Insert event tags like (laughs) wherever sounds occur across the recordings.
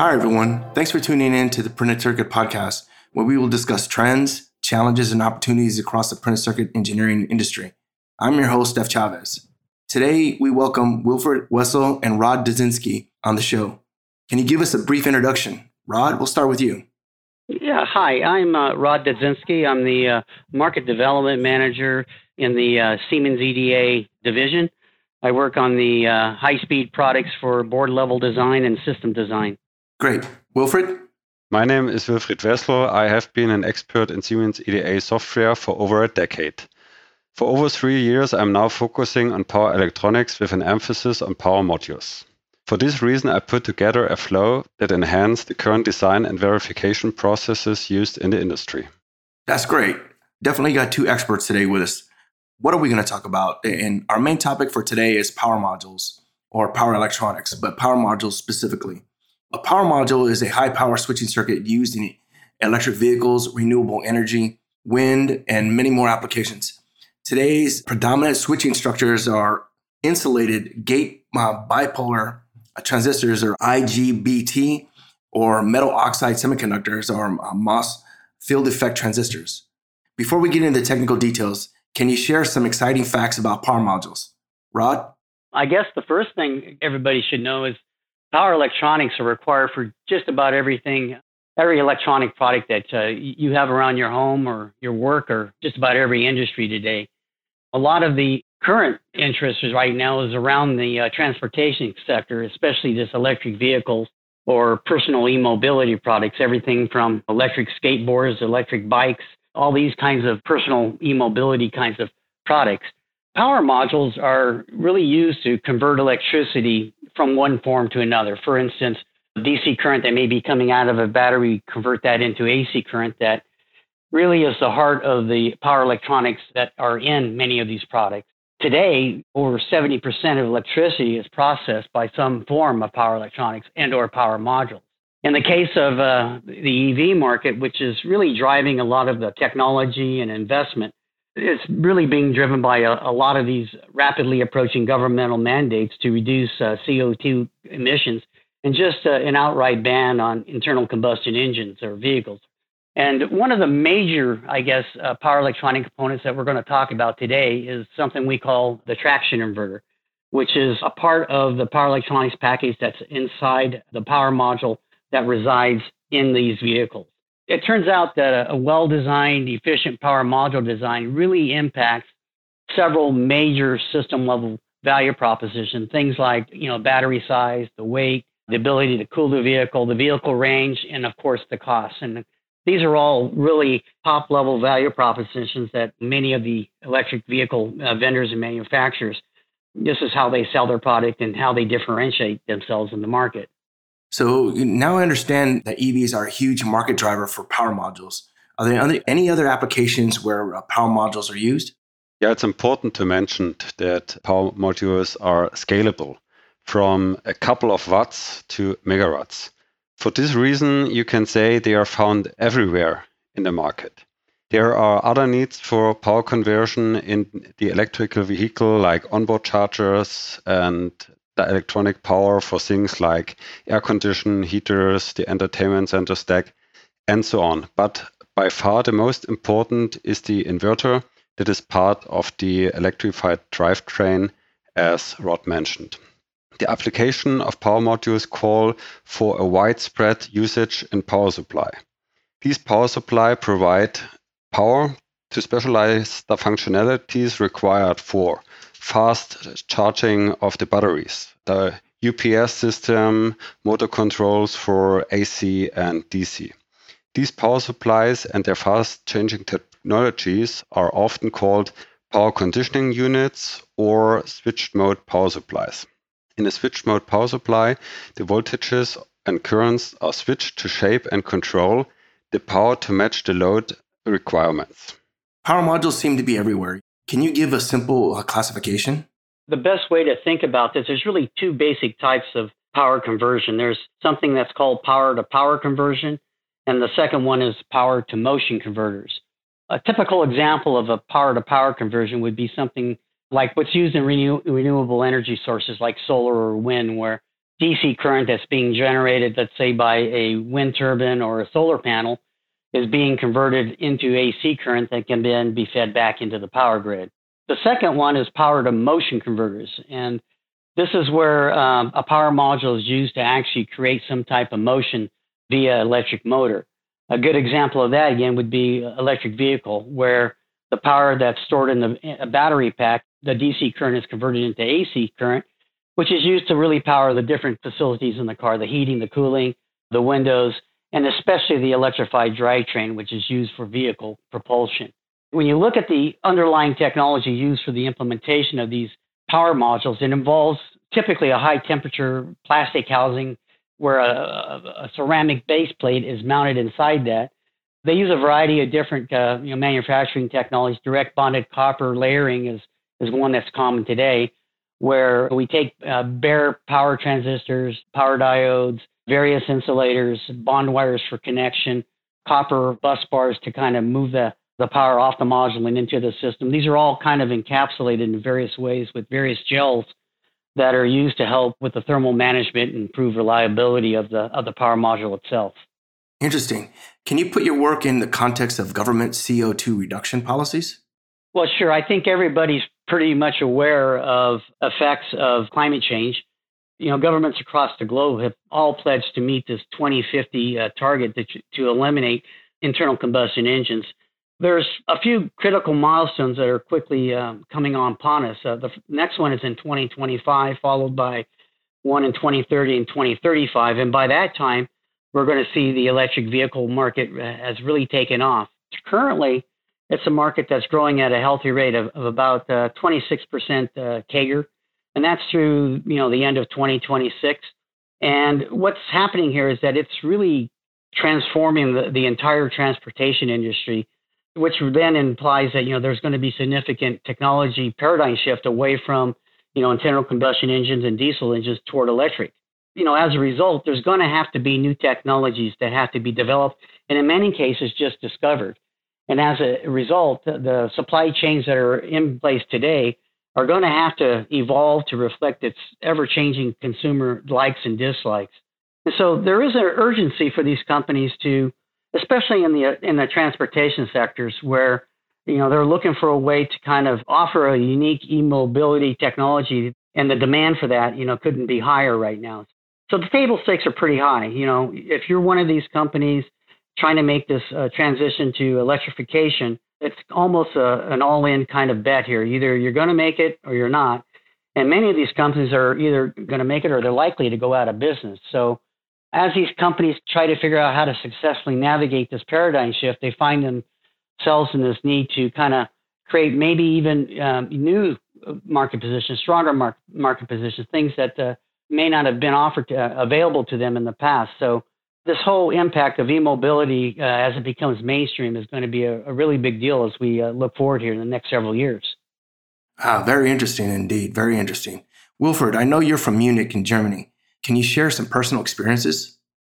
Hi, everyone. Thanks for tuning in to the Printed Circuit podcast, where we will discuss trends, challenges, and opportunities across the printed circuit engineering industry. I'm your host, Steph Chavez. Today, we welcome Wilfried Wessel and Rod Dudzinski on the show. Can you give us a brief introduction? Rod, we'll start with you. Yeah, hi. I'm uh, Rod Dudzinski. I'm the uh, market development manager in the uh, Siemens EDA division. I work on the uh, high speed products for board level design and system design. Great. Wilfried? My name is Wilfried Wessel. I have been an expert in Siemens EDA software for over a decade. For over three years, I'm now focusing on power electronics with an emphasis on power modules. For this reason, I put together a flow that enhances the current design and verification processes used in the industry. That's great. Definitely got two experts today with us. What are we going to talk about? And our main topic for today is power modules or power electronics, but power modules specifically. A power module is a high power switching circuit used in electric vehicles, renewable energy, wind, and many more applications. Today's predominant switching structures are insulated gate uh, bipolar transistors or IGBT or metal oxide semiconductors or uh, MOS field effect transistors. Before we get into technical details, can you share some exciting facts about power modules? Rod? I guess the first thing everybody should know is power electronics are required for just about everything, every electronic product that uh, you have around your home or your work or just about every industry today. A lot of the current interest right now is around the uh, transportation sector, especially this electric vehicles or personal e-mobility products, everything from electric skateboards, electric bikes, all these kinds of personal e-mobility kinds of products. Power modules are really used to convert electricity from one form to another. For instance, DC current that may be coming out of a battery, convert that into AC current that really is the heart of the power electronics that are in many of these products. Today, over 70% of electricity is processed by some form of power electronics and or power modules. In the case of uh, the EV market, which is really driving a lot of the technology and investment, it's really being driven by a, a lot of these rapidly approaching governmental mandates to reduce uh, CO2 emissions and just uh, an outright ban on internal combustion engines or vehicles. And one of the major, I guess, uh, power electronic components that we're going to talk about today is something we call the traction inverter, which is a part of the power electronics package that's inside the power module that resides in these vehicles. It turns out that a, well designed, efficient power module design really impacts several major system level value propositions, things like you know battery size, the weight, the ability to cool the vehicle, the vehicle range, and of course the cost. And these are all really top level value propositions that many of the electric vehicle uh, vendors and manufacturers, this is how they sell their product and how they differentiate themselves in the market. So now I understand that EVs are a huge market driver for power modules. Are there any other applications where uh, power modules are used? Yeah, it's important to mention that power modules are scalable from a couple of watts to megawatts. For this reason, you can say they are found everywhere in the market. There are other needs for power conversion in the electrical vehicle, like onboard chargers and the electronic power for things like air condition, heaters, the entertainment center stack, and so on. But by far the most important is the inverter that is part of the electrified drivetrain, as Rod mentioned the application of power modules call for a widespread usage in power supply. These power supply provide power to specialize the functionalities required for fast charging of the batteries, the UPS system, motor controls for AC and DC. These power supplies and their fast changing technologies are often called power conditioning units or switched mode power supplies. In a switched mode power supply, the voltages and currents are switched to shape and control the power to match the load requirements. Power modules seem to be everywhere. Can you give a simple uh, classification? The best way to think about this is really two basic types of power conversion. There's something that's called power to power conversion, and the second one is power to motion converters. A typical example of a power to power conversion would be something like what's used in renew- renewable energy sources like solar or wind, where DC current that's being generated, let's say by a wind turbine or a solar panel, is being converted into AC current that can then be fed back into the power grid. The second one is power to motion converters. And this is where um, a power module is used to actually create some type of motion via electric motor. A good example of that, again, would be electric vehicle, where the power that's stored in the battery pack, the DC current is converted into AC current, which is used to really power the different facilities in the car the heating, the cooling, the windows, and especially the electrified drivetrain, which is used for vehicle propulsion. When you look at the underlying technology used for the implementation of these power modules, it involves typically a high temperature plastic housing where a, a, ceramic base plate is mounted inside that. They use a variety of different uh, you know, manufacturing technologies. Direct bonded copper layering is, is one that's common today, where we take uh, bare power transistors, power diodes, various insulators, bond wires for connection, copper bus bars to kind of move the, the power off the module and into the system. These are all kind of encapsulated in various ways with various gels that are used to help with the thermal management and improve reliability of the of the power module itself. Interesting. Can you put your work in the context of government CO2 reduction policies? Well, sure. I think everybody's pretty much aware of effects of climate change you know, governments across the globe have all pledged to meet this 2050 uh, target to, to eliminate internal combustion engines. There's a few critical milestones that are quickly um, coming on upon us. Uh, the next one is in 2025, followed by one in 2030 and 2035. And by that time, we're going to see the electric vehicle market uh, has really taken off. Currently, it's a market that's growing at a healthy rate of, of about uh, 26% uh, CAGR and that's through you know the end of 2026. And what's happening here is that it's really transforming the, the entire transportation industry, which then implies that you know there's going to be significant technology paradigm shift away from you know internal combustion engines and diesel engines toward electric. You know, as a result, there's going to have to be new technologies that have to be developed, and in many cases, just discovered. And as a result, the supply chains that are in place today are going to have to evolve to reflect its ever changing consumer likes and dislikes. And so there is an urgency for these companies to, especially in the in the transportation sectors, where you know they're looking for a way to kind of offer a unique e-mobility technology, and the demand for that you know couldn't be higher right now. So the table stakes are pretty high. You know, if you're one of these companies trying to make this uh, transition to electrification, it's almost a, an all-in kind of bet here. Either you're going to make it or you're not. And many of these companies are either going to make it or they're likely to go out of business. So as these companies try to figure out how to successfully navigate this paradigm shift, they find themselves in this need to kind of create maybe even um, new market positions, stronger market, market positions, things that uh, may not have been offered to, uh, available to them in the past. So this whole impact of e-mobility uh, as it becomes mainstream is going to be a, a really big deal as we uh, look forward here in the next several years. Ah, very interesting indeed. Very interesting. Wilfried, I know you're from Munich in Germany. Can you share some personal experiences?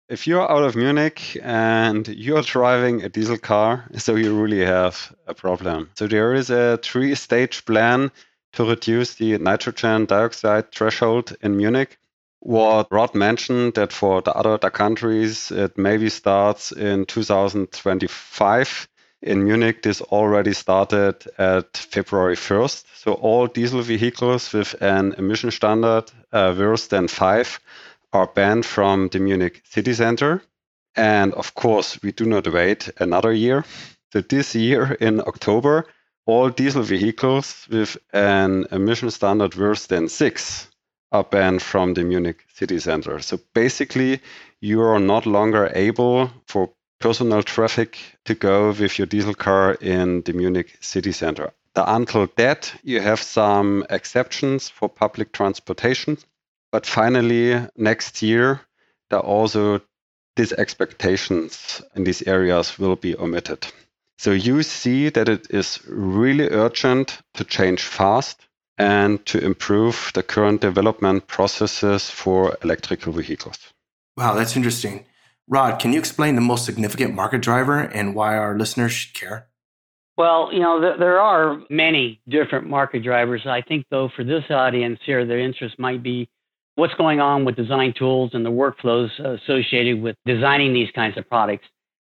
If you're out of Munich and you're driving a diesel car, so you really have a problem. So there is a three stage plan to reduce the nitrogen dioxide threshold in Munich what Rod mentioned that for the other countries, it maybe starts in 2025. In Munich, this already started at February 1st. So all diesel vehicles with an emission standard uh, worse than five are banned from the Munich city center. And of course, we do not wait another year. So this year in October, all diesel vehicles with an emission standard worse than six are and from the Munich city center. So basically, you are not longer able for personal traffic to go with your diesel car in the Munich city center. Until that, you have some exceptions for public transportation. But finally, next year, there also these expectations in these areas will be omitted. So you see that it is really urgent to change fast and to improve the current development processes for electrical vehicles. Wow, that's interesting. Rod, can you explain the most significant market driver and why our listeners should care? Well, you know, th- there are many different market drivers. I think, though, for this audience here, their interest might be what's going on with design tools and the workflows associated with designing these kinds of products.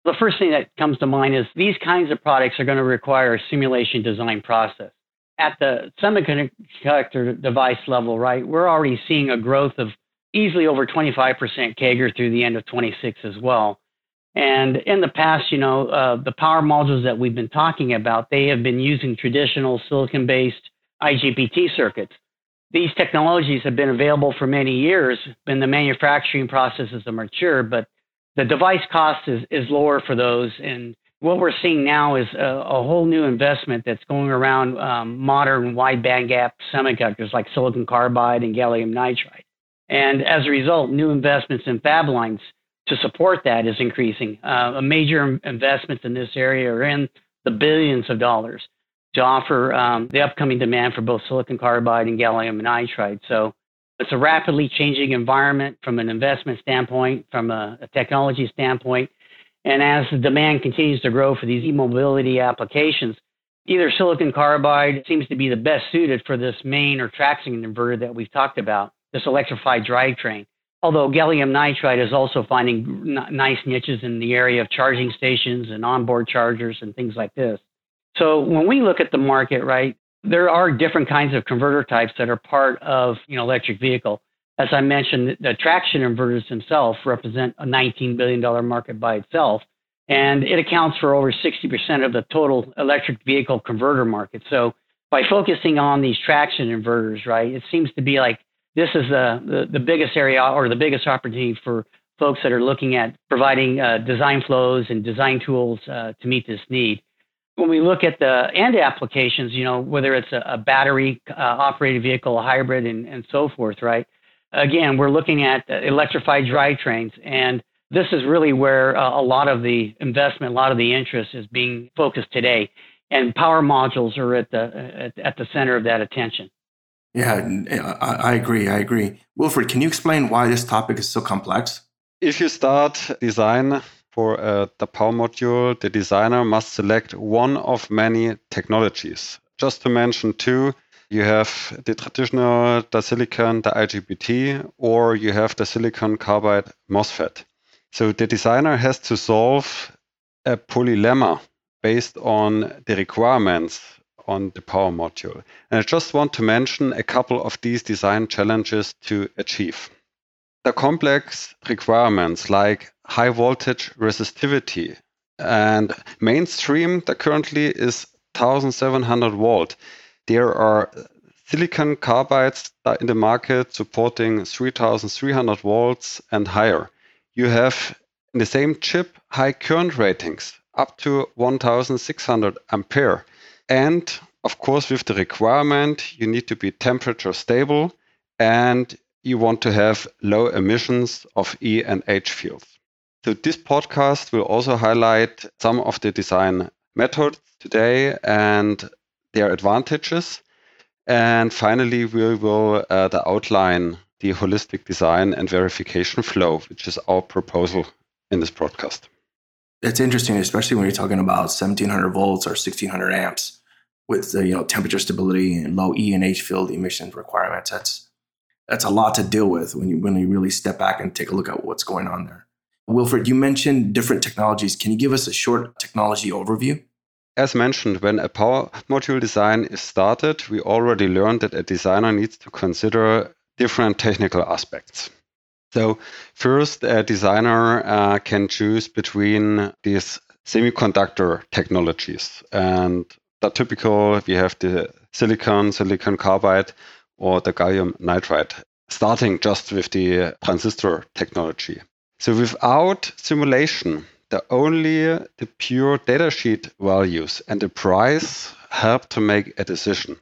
The first thing that comes to mind is these kinds of products are going to require a simulation design process. At the semiconductor device level, right, we're already seeing a growth of easily over 25% CAGR through the end of 26 as well. And in the past, you know, uh, the power modules that we've been talking about, they have been using traditional silicon-based IGBT circuits. These technologies have been available for many years, and the manufacturing processes are mature, but the device cost is, is lower for those. And what we're seeing now is a, a whole new investment that's going around um, modern wide bandgap semiconductors like silicon carbide and gallium nitride. And as a result, new investments in fab lines to support that is increasing. Uh, a major investments in this area are in the billions of dollars to offer um, the upcoming demand for both silicon carbide and gallium nitride. So it's a rapidly changing environment from an investment standpoint, from a, a technology standpoint. And as the demand continues to grow for these e-mobility applications, either silicon carbide seems to be the best suited for this main or traction inverter that we've talked about, this electrified drivetrain. Although gallium nitride is also finding n- nice niches in the area of charging stations and onboard chargers and things like this. So when we look at the market, right, there are different kinds of converter types that are part of you know electric vehicle. As I mentioned, the traction inverters themselves represent a $19 billion market by itself, and it accounts for over 60% of the total electric vehicle converter market. So by focusing on these traction inverters, right, it seems to be like this is the, the, the biggest area or the biggest opportunity for folks that are looking at providing uh, design flows and design tools uh, to meet this need when we look at the end applications, you know, whether it's a, a battery uh, operated vehicle, a hybrid, and, and so forth, right? Again, we're looking at electrified drivetrains, and this is really where uh, a lot of the investment, a lot of the interest is being focused today. And power modules are at the at, at the center of that attention. Yeah, I, I agree. I agree. Wilfried, can you explain why this topic is so complex? If you start design for uh, the power module, the designer must select one of many technologies. Just to mention two, you have the traditional, the silicon, the IGBT, or you have the silicon carbide MOSFET. So the designer has to solve a polylemma based on the requirements on the power module. And I just want to mention a couple of these design challenges to achieve. The complex requirements like high voltage resistivity and mainstream that currently is 1700 volt. There are uh, silicon carbides in the market supporting 3300 volts and higher. You have in the same chip high current ratings up to 1600 ampere. And of course, with the requirement, you need to be temperature stable and you want to have low emissions of E and H fields. So this podcast will also highlight some of the design methods today and their advantages. And finally, we will uh, outline the holistic design and verification flow, which is our proposal in this podcast. It's interesting, especially when you're talking about 1700 volts or 1600 amps with the you know temperature stability and low E and H field emissions requirements. That's that's a lot to deal with when you when you really step back and take a look at what's going on there. Wilfried, you mentioned different technologies. Can you give us a short technology overview? As mentioned, when a power module design is started, we already learned that a designer needs to consider different technical aspects. So, first, a designer uh, can choose between these semiconductor technologies. And the typical, we have the silicon, silicon carbide, or the gallium nitride, starting just with the transistor technology. So without simulation, the only the pure datasheet values and the price help to make a decision.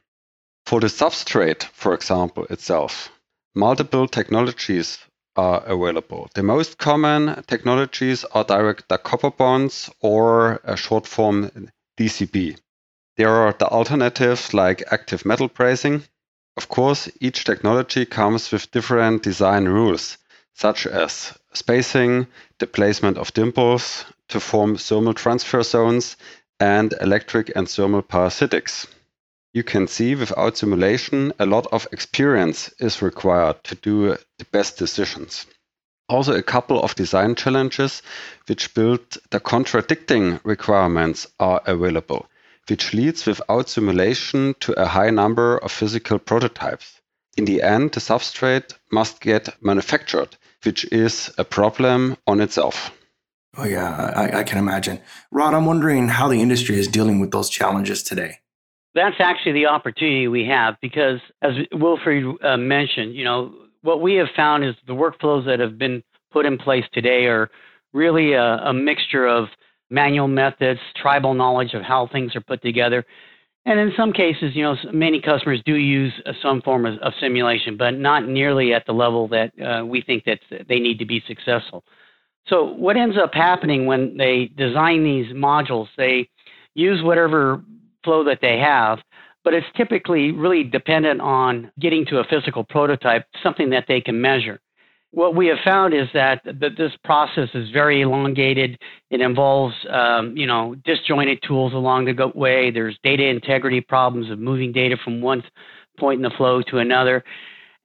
For the substrate, for example, itself, multiple technologies are available. The most common technologies are direct the copper bonds or a short form DCB. There are the alternatives like active metal brazing. Of course, each technology comes with different design rules, such as spacing, the placement of dimples to form thermal transfer zones, and electric and thermal parasitics. you can see without simulation, a lot of experience is required to do the best decisions. Also, a couple of design challenges which build the contradicting requirements are available, which leads without simulation to a high number of physical prototypes. In the end, the substrate must get manufactured, which is a problem on itself. Oh, yeah, I, I can imagine. Rod, I'm wondering how the industry is dealing with those challenges today. That's actually the opportunity we have because, as Wilfried uh, mentioned, you know, what we have found is the workflows that have been put in place today are really a, a mixture of manual methods, tribal knowledge of how things are put together. And in some cases, you know, many customers do use uh, some form of, of simulation, but not nearly at the level that uh, we think that they need to be successful. So what ends up happening when they design these modules, they use whatever flow that they have, but it's typically really dependent on getting to a physical prototype, something that they can measure. What we have found is that, that this process is very elongated. It involves, um, you know, disjointed tools along the way. There's data integrity problems of moving data from one point in the flow to another,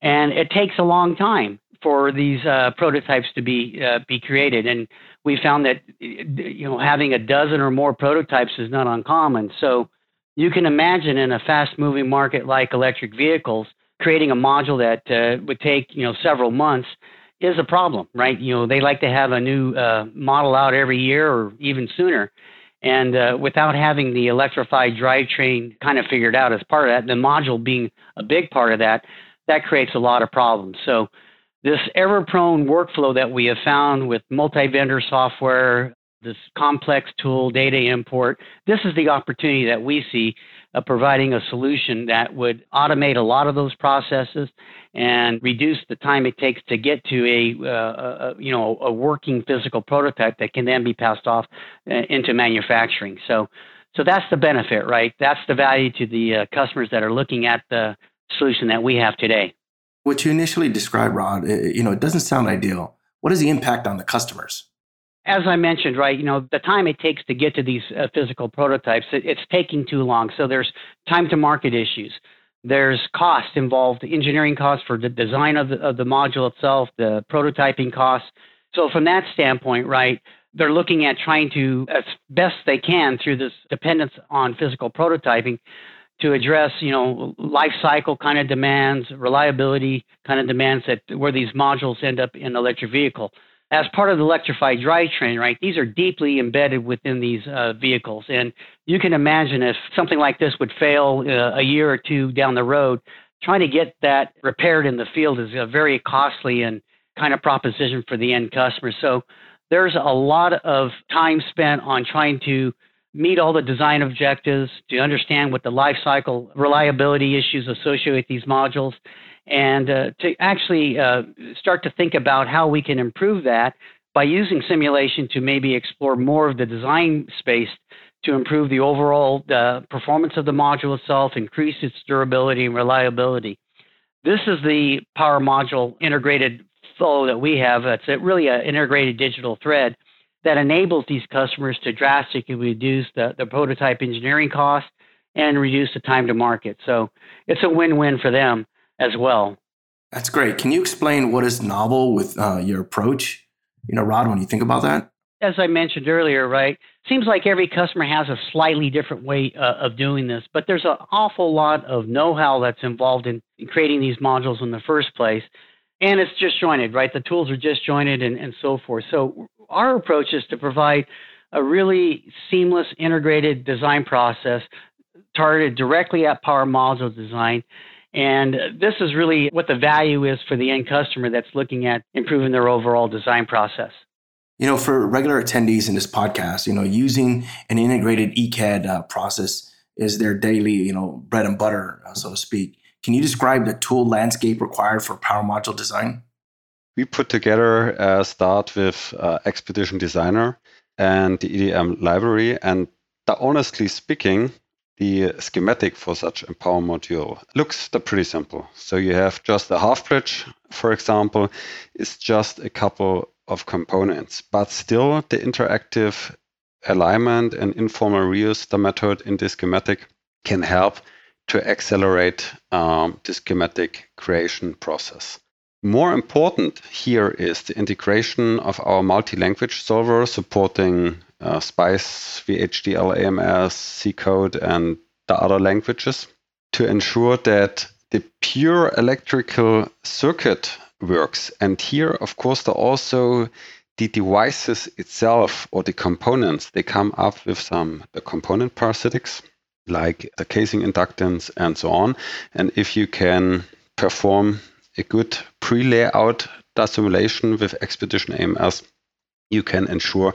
and it takes a long time for these uh, prototypes to be uh, be created. And we found that you know having a dozen or more prototypes is not uncommon. So you can imagine in a fast-moving market like electric vehicles, creating a module that uh, would take you know several months is a problem, right? You know they like to have a new uh, model out every year or even sooner. And uh, without having the electrified drivetrain kind of figured out as part of that, the module being a big part of that, that creates a lot of problems. So this ever prone workflow that we have found with multi vendor software, this complex tool, data import, this is the opportunity that we see of providing a solution that would automate a lot of those processes and reduce the time it takes to get to a, uh, a you know a working physical prototype that can then be passed off uh, into manufacturing. So so that's the benefit, right? That's the value to the uh, customers that are looking at the solution that we have today. What you initially described, Rod, you know, it doesn't sound ideal. What is the impact on the customers? As I mentioned, right, you know, the time it takes to get to these uh, physical prototypes, it, it's taking too long. So there's time to market issues. There's cost involved, engineering costs for the design of the, of the module itself, the prototyping costs. So from that standpoint, right, they're looking at trying to, as best they can through this dependence on physical prototyping, to address, you know, life cycle kind of demands, reliability kind of demands that where these modules end up in electric vehicle. As part of the electrified drivetrain, right, these are deeply embedded within these uh, vehicles. And you can imagine if something like this would fail uh, a year or two down the road, trying to get that repaired in the field is a very costly and kind of proposition for the end customer. So there's a lot of time spent on trying to meet all the design objectives, to understand what the life cycle reliability issues associated with these modules, and uh, to actually uh, start to think about how we can improve that by using simulation to maybe explore more of the design space to improve the overall uh, performance of the module itself, increase its durability and reliability. This is the power module integrated flow that we have. It's really an integrated digital thread that enables these customers to drastically reduce the, the prototype engineering cost and reduce the time to market. So it's a win win for them as well. That's great. Can you explain what is novel with uh, your approach? You know, Rod, when you think about that? As I mentioned earlier, right? Seems like every customer has a slightly different way uh, of doing this, but there's an awful lot of know how that's involved in, in creating these modules in the first place. And it's disjointed, right? The tools are disjointed and, and so forth. So our approach is to provide a really seamless integrated design process targeted directly at power module design. And this is really what the value is for the end customer that's looking at improving their overall design process. You know, for regular attendees in this podcast, you know, using an integrated ECAD uh, process is their daily, you know, bread and butter, uh, so to speak. Can you describe the tool landscape required for power module design? we put together a start with uh, Xpedition Designer and the EDM library. And honestly speaking, the schematic for such a power module looks pretty simple. So you have just a half bridge, for example, is just a couple of components, but still the interactive alignment and informal reuse the method in the schematic can help to accelerate um, the schematic creation process. More important here is the integration of our multi-language solver supporting uh, SPICE, VHDL, AMS, C code, and the other languages to ensure that the pure electrical circuit works. And here, of course, there also the devices itself or the components, they come up with some the component parasitics like the casing inductance and so on. And if you can perform a good pre-layout simulation with Xpedition AMS, you can ensure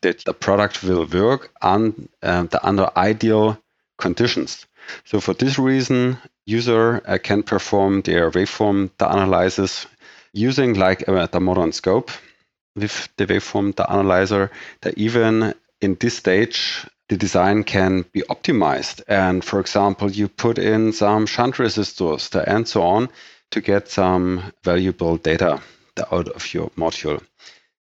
that the product will work on, uh, the, under ideal conditions. So for this reason, user uh, can perform their waveform the analysis using like uh, the modern scope with the waveform the analyzer that even in this stage the design can be optimized and for example you put in some shunt resistors and so on to get some valuable data out of your module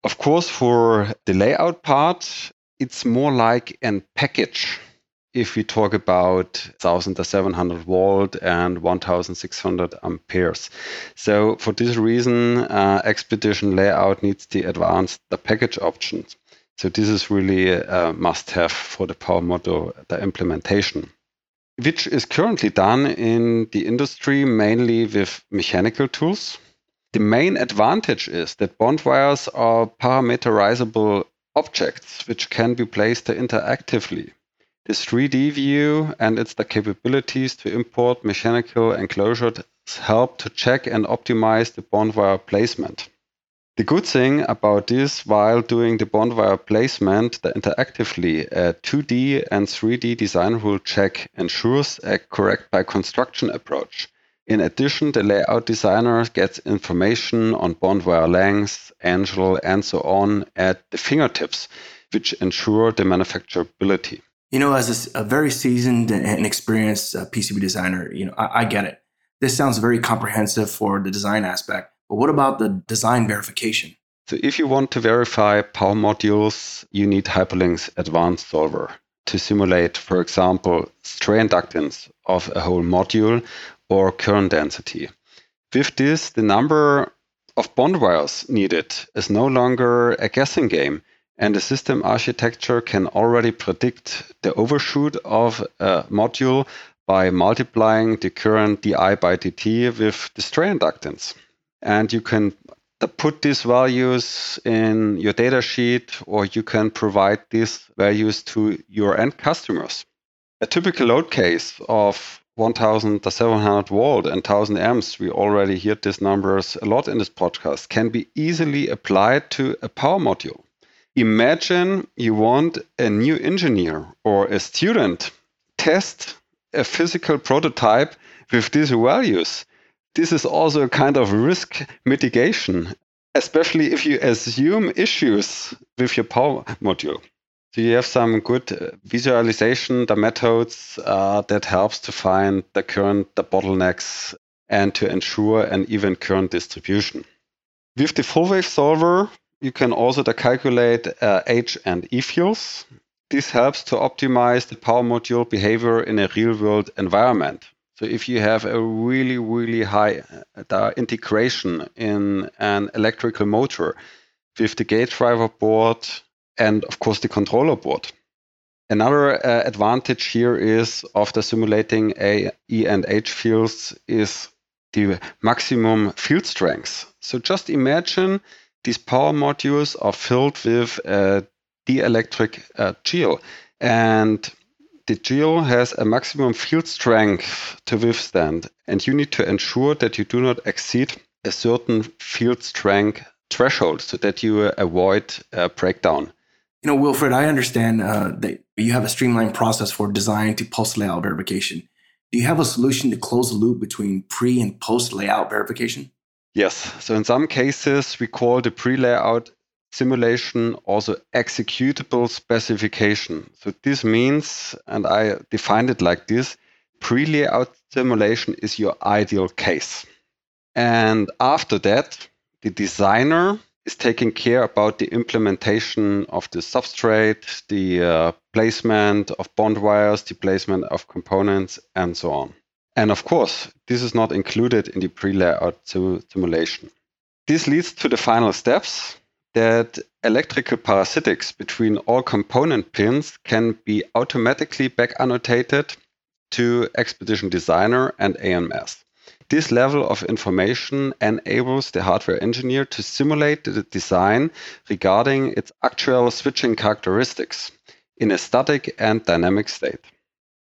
of course for the layout part it's more like a package if we talk about 1700 volt and 1600 amperes. So for this reason, uh, Xpedition layout needs the advanced the package options. So this is really a must-have for the power module, the implementation, which is currently done in the industry mainly with mechanical tools. The main advantage is that bond wires are parameterizable objects which can be placed interactively. This 3D view and its capabilities to import mechanical enclosures help to check and optimize the bond wire placement. The good thing about this while doing the bond wire placement the interactively, a 2D and 3D design rule check ensures a correct by construction approach. In addition, the layout designer gets information on bond wire length, angle, and so on at the fingertips, which ensure the manufacturability. You know, as a, a very seasoned and experienced uh, PCB designer, you know, I, I get it. This sounds very comprehensive for the design aspect, but what about the design verification? So if you want to verify power modules, you need HyperLynx's advanced solver to simulate, for example, stray inductance of a whole module or current density. With this, the number of bond wires needed is no longer a guessing game and the system architecture can already predict the overshoot of a module by multiplying the current di by dt with the stray inductance. And you can put these values in your data sheet or you can provide these values to your end customers. A typical load case of 1700 volt and 1000 amps, we already hear these numbers a lot in this podcast, can be easily applied to a power module. Imagine you want a new engineer or a student test a physical prototype with these values. This is also a kind of risk mitigation, especially if you assume issues with your power module. So you have some good uh, visualization, the methods uh, that helps to find the current, the bottlenecks, and to ensure an even current distribution. With the full wave solver, you can also calculate uh, H and E fields. This helps to optimize the power module behavior in a real world environment. So if you have a really, really high uh, integration in an electrical motor with the gate driver board and of course the controller board. Another uh, advantage here is after simulating A, E and H fields is the maximum field strength. So just imagine these power modules are filled with a dielectric uh, gel. And the gel has a maximum field strength to withstand. And you need to ensure that you do not exceed a certain field strength threshold so that you uh, avoid a breakdown. You know, Wilfried, I understand uh, that you have a streamlined process for design to post layout verification. Do you have a solution to close the loop between pre and post layout verification? Yes. So in some cases, we call the pre-layout simulation also executable specification. So this means, and I defined it like this, pre-layout simulation is your ideal case. And after that, the designer is taking care about the implementation of the substrate, the uh, placement of bond wires, the placement of components, and so on. And of course, this is not included in the pre-layout simulation. This leads to the final steps that electrical parasitics between all component pins can be automatically back annotated to Xpedition Designer and AMS. This level of information enables the hardware engineer to simulate the design regarding its actual switching characteristics in a static and dynamic state.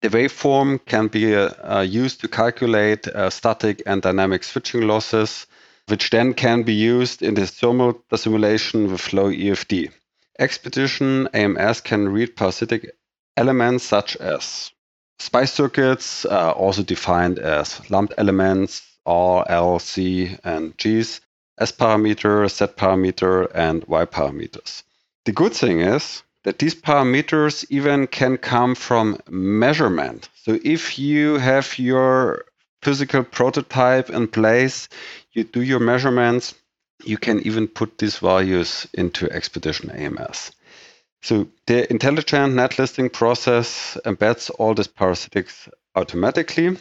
The waveform can be uh, used to calculate uh, static and dynamic switching losses, which then can be used in the thermal simulation with flow EFD. Xpedition AMS can read parasitic elements such as spice circuits, uh, also defined as lumped elements, R, L, C, and Gs, S parameter, Z parameter, and Y parameters. The good thing is that these parameters even can come from measurement. So if you have your physical prototype in place, you do your measurements, you can even put these values into Xpedition AMS. So the intelligent net listing process embeds all these parasitics automatically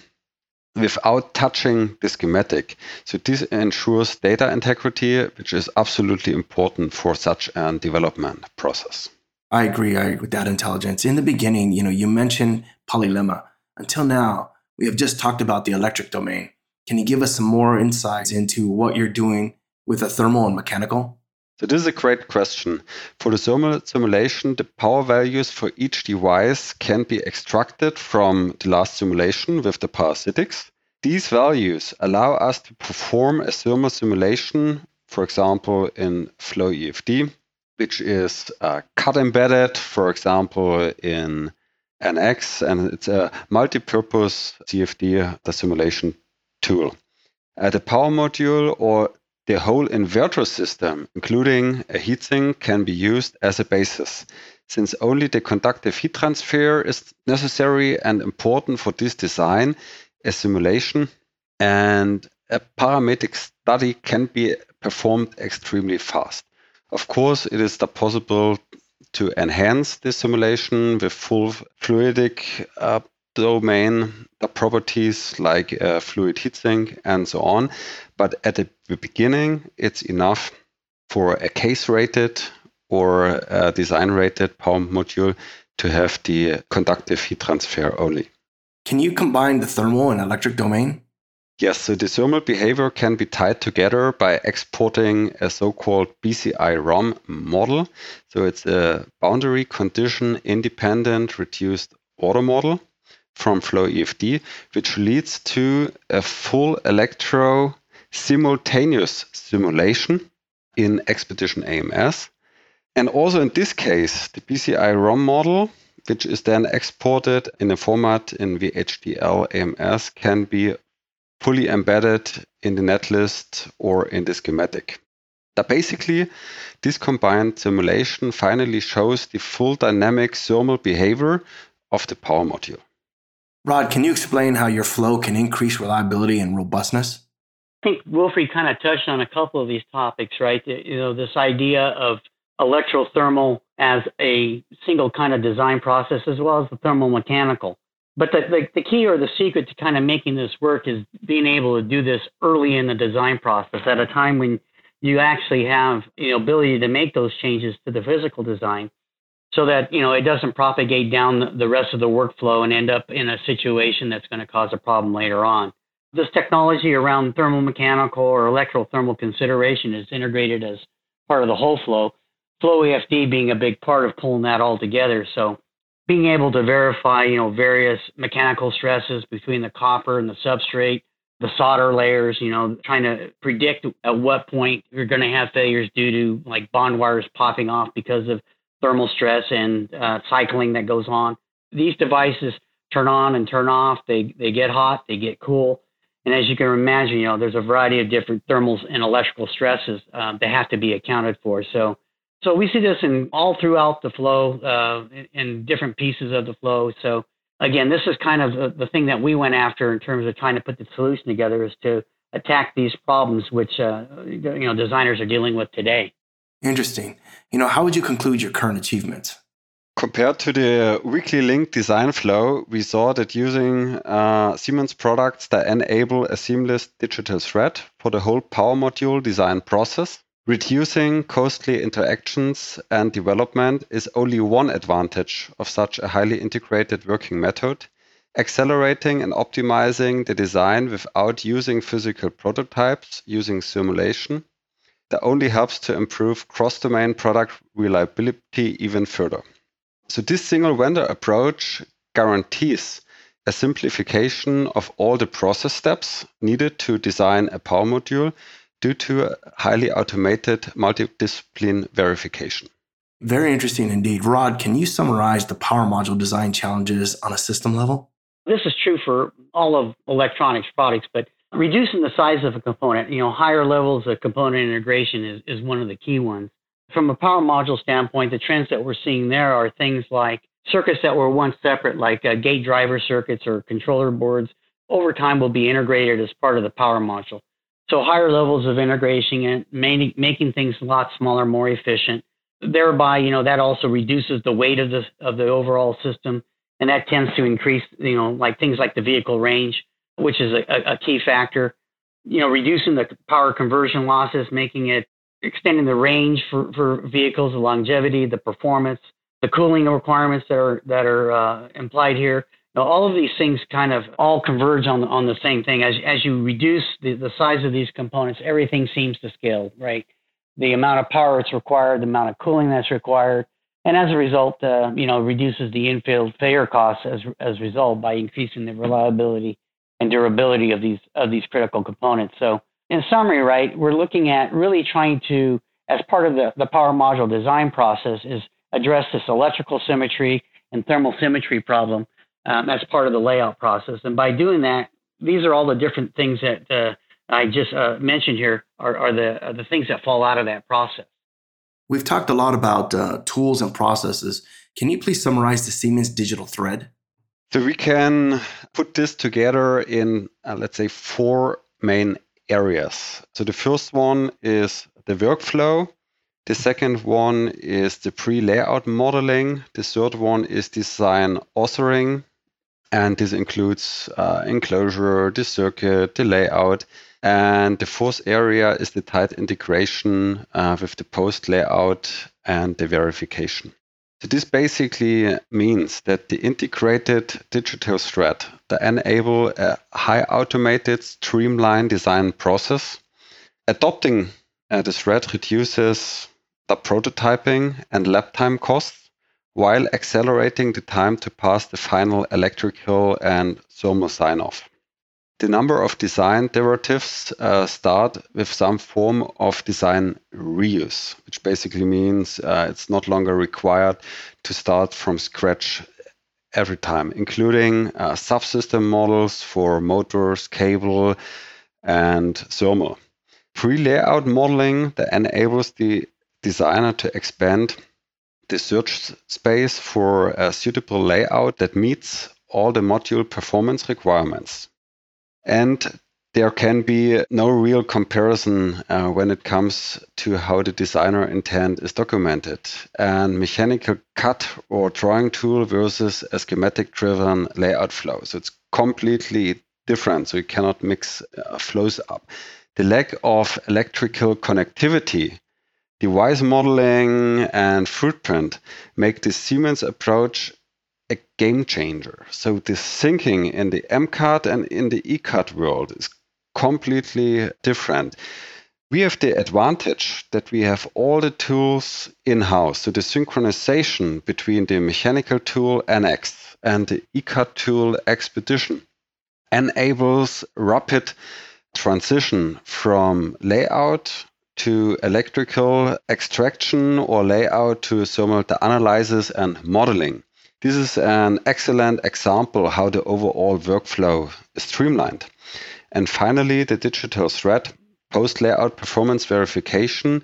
without touching the schematic. So this ensures data integrity, which is absolutely important for such a development process. I agree, I agree with that intelligence. In the beginning, you know, you mentioned polylemma. Until now, we have just talked about the electric domain. Can you give us some more insights into what you're doing with a thermal and mechanical? So this is a great question. For the thermal simulation, the power values for each device can be extracted from the last simulation with the parasitics. These values allow us to perform a thermal simulation, for example, in FloEFD, which is uh, CAD embedded, for example, in NX, and it's a multi-purpose CFD, the simulation tool. Uh, the power module or the whole inverter system, including a heatsink, can be used as a basis, since only the conductive heat transfer is necessary and important for this design, a simulation, and a parametric study can be performed extremely fast. Of course, it is possible to enhance this simulation with full fluidic uh, domain the properties like uh, fluid heatsink and so on. But at the beginning, it's enough for a case rated or a design rated power module to have the conductive heat transfer only. Can you combine the thermal and electric domain? Yes, so the thermal behavior can be tied together by exporting a so-called BCI ROM model. So it's a boundary condition independent reduced order model from FloEFD, which leads to a full electro simultaneous simulation in Xpedition AMS. And also in this case, the BCI ROM model, which is then exported in a format in VHDL AMS, can be fully embedded in the netlist or in the schematic. That basically, this combined simulation finally shows the full dynamic thermal behavior of the power module. Rod, can you explain how your flow can increase reliability and robustness? I think Wilfried kind of touched on a couple of these topics, right? You know, this idea of electrothermal as a single kind of design process as well as the thermal mechanical. But the, the, the, key or the secret to kind of making this work is being able to do this early in the design process at a time when you actually have you know ability to make those changes to the physical design so that you know it doesn't propagate down the rest of the workflow and end up in a situation that's going to cause a problem later on. This technology around thermal mechanical or electrothermal consideration is integrated as part of the whole flow. FloEFD being a big part of pulling that all together. So being able to verify, you know, various mechanical stresses between the copper and the substrate, the solder layers, you know, trying to predict at what point you're going to have failures due to like bond wires popping off because of thermal stress and uh, cycling that goes on. These devices turn on and turn off. They they get hot, they get cool, and as you can imagine, you know, there's a variety of different thermals and electrical stresses uh, that have to be accounted for. So so we see this in all throughout the flow, uh, in, in, different pieces of the flow. So again, this is kind of the, the, thing that we went after in terms of trying to put the solution together is to attack these problems which uh, you know designers are dealing with today. Interesting. You know, how would you conclude your current achievements? Compared to the weekly link design flow, we saw that using uh, Siemens products that enable a seamless digital thread for the whole power module design process, reducing costly interactions and development is only one advantage of such a highly integrated working method. Accelerating and optimizing the design without using physical prototypes using simulation that only helps to improve cross-domain product reliability even further. So this single vendor approach guarantees a simplification of all the process steps needed to design a power module due to highly automated multidiscipline verification. Very interesting indeed. Rod, can you summarize the power module design challenges on a system level? This is true for all of electronics products, but reducing the size of a component, you know, higher levels of component integration is, is one of the key ones. From a power module standpoint, the trends that we're seeing there are things like circuits that were once separate, like uh, gate driver circuits or controller boards, over time will be integrated as part of the power module. So higher levels of integration and making things a lot smaller, more efficient. Thereby, you know, that also reduces the weight of the of the overall system, and that tends to increase, you know, like things like the vehicle range, which is a, a key factor. You know, reducing the power conversion losses, making it extending the range for, for vehicles, the longevity, the performance, the cooling requirements that are that are uh, implied here. Now, all of these things kind of all converge on the, on the same thing. As as you reduce the, the size of these components, everything seems to scale, right? The amount of power that's required, the amount of cooling that's required, and as a result, uh, you know, reduces the in-field failure costs as as a result by increasing the reliability and durability of these of these critical components. So in summary, right, we're looking at really trying to, as part of the, the power module design process, is address this electrical symmetry and thermal symmetry problem um, as part of the layout process. And by doing that, these are all the different things that uh, I just uh, mentioned here are, are the are the things that fall out of that process. We've talked a lot about uh, tools and processes. Can you please summarize the Siemens digital thread? So we can put this together in, uh, let's say, four main areas. So the first one is the workflow. The second one is the pre-layout modeling. The third one is design authoring. And this includes uh, enclosure, the circuit, the layout. And the fourth area is the tight integration uh, with the post layout and the verification. So this basically means that the integrated digital thread that enable a high automated streamlined design process. Adopting uh, the thread reduces the prototyping and lab time costs while accelerating the time to pass the final electrical and thermal sign-off the number of design derivatives uh, start with some form of design reuse, which basically means uh, it's not longer required to start from scratch every time, including uh, subsystem models for motors, cable, and thermal. Pre-layout modeling that enables the designer to expand the search space for a suitable layout that meets all the module performance requirements. And there can be no real comparison uh, when it comes to how the designer intent is documented. And mechanical CAD or drawing tool versus a schematic driven layout flow. So it's completely different. So you cannot mix uh, flows up. The lack of electrical connectivity, device modeling, and footprint make the Siemens approach a game changer. So the thinking in the MCAD and in the ECAD world is completely different. We have the advantage that we have all the tools in-house. So the synchronization between the mechanical tool NX and the ECAD tool Xpedition enables rapid transition from layout to electrical extraction or layout to thermal analysis and modeling. This is an excellent example how the overall workflow is streamlined. And finally, the digital thread post layout performance verification.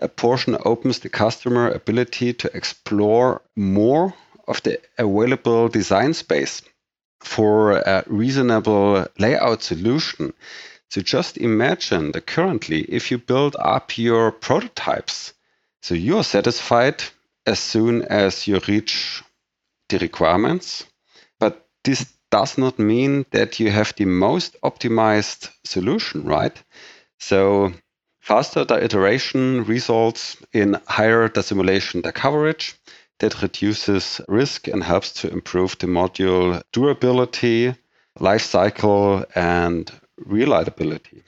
A portion opens the customer ability to explore more of the available design space for a reasonable layout solution. So just imagine that currently, if you build up your prototypes, so you're satisfied as soon as you reach the requirements. But this does not mean that you have the most optimized solution, right? So faster the iteration results in higher the simulation the coverage that reduces risk and helps to improve the module durability, life cycle, and reliability.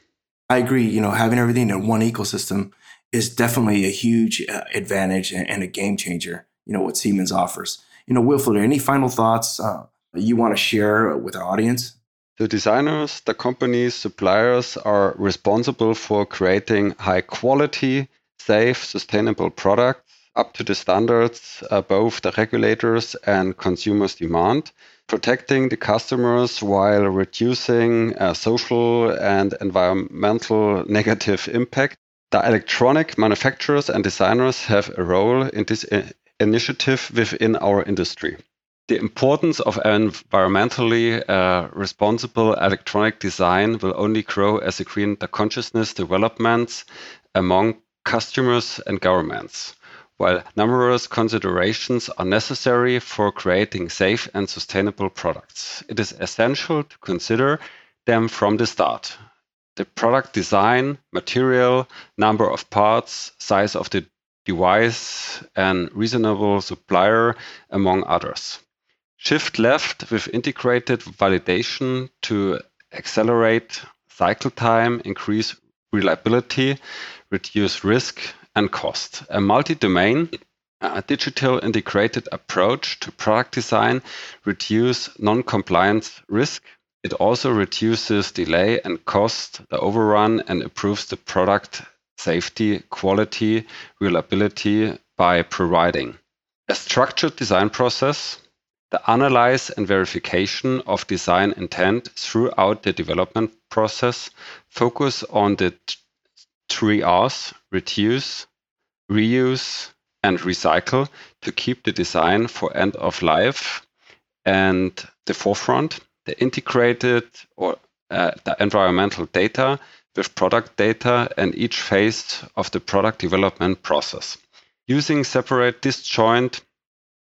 I agree. You know, having everything in one ecosystem is definitely a huge uh, advantage and a game changer. You know what Siemens offers. You know, Wilfried, any final thoughts uh, you want to share with our audience? The designers, the companies, suppliers are responsible for creating high quality, safe, sustainable products up to the standards uh, both the regulators and consumers demand, protecting the customers while reducing uh, social and environmental (laughs) negative impact. The electronic manufacturers and designers have a role in this I- uh, initiative within our industry. The importance of environmentally uh, responsible electronic design will only grow as a green consciousness developments among customers and governments. While numerous considerations are necessary for creating safe and sustainable products, it is essential to consider them from the start. The product design, material, number of parts, size of the device, and reasonable supplier, among others. Shift left with integrated validation to accelerate cycle time, increase reliability, reduce risk, and cost. A multi-domain a digital integrated approach to product design reduce non-compliance risk. It also reduces delay and cost, the overrun, and improves the product safety, quality, reliability by providing a structured design process, the analyze and verification of design intent throughout the development process, focus on the three R's reduce, reuse, and recycle to keep the design for end of life and the forefront, the integrated or uh, the environmental data with product data and each phase of the product development process. Using separate disjoint,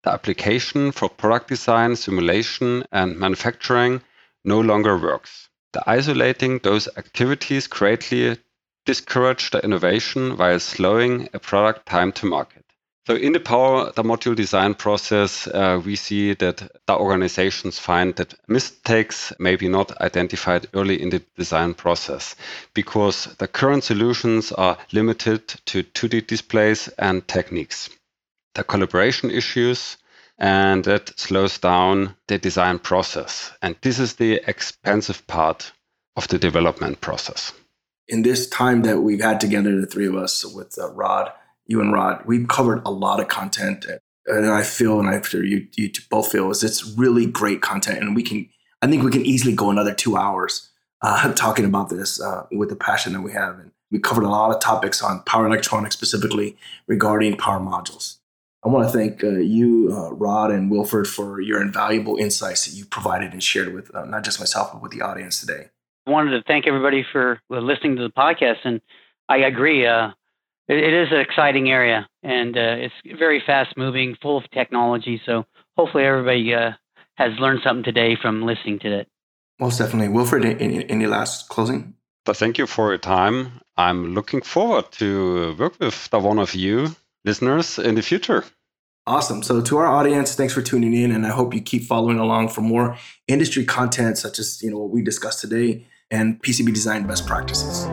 the application for product design, simulation, and manufacturing no longer works. The isolating those activities greatly discourage the innovation while slowing a product time to market. So in the power the module design process, uh, we see that the organizations find that mistakes may be not identified early in the design process because the current solutions are limited to 2D displays and techniques. The collaboration issues and that slows down the design process. And this is the expensive part of the development process in this time that we've had together, the three of us with uh, Rod, you and Rod, we've covered a lot of content. And I feel, and I'm sure you, you both feel, is it's really great content. And we can, I think we can easily go another two hours uh, (laughs) talking about this uh, with the passion that we have. And we covered a lot of topics on power electronics, specifically regarding power modules. I want to thank uh, you, uh, Rod and Wilfried, for your invaluable insights that you provided and shared with uh, not just myself, but with the audience today. I wanted to thank everybody for listening to the podcast, and I agree. Uh, it, it is an exciting area, and uh, it's very fast moving, full of technology. So hopefully, everybody uh, has learned something today from listening to it. Most definitely, Wilfried. Any, any last closing? But thank you for your time. I'm looking forward to work with the one of you listeners in the future. Awesome. So, to our audience, thanks for tuning in, and I hope you keep following along for more industry content, such as you know what we discussed today and PCB design best practices.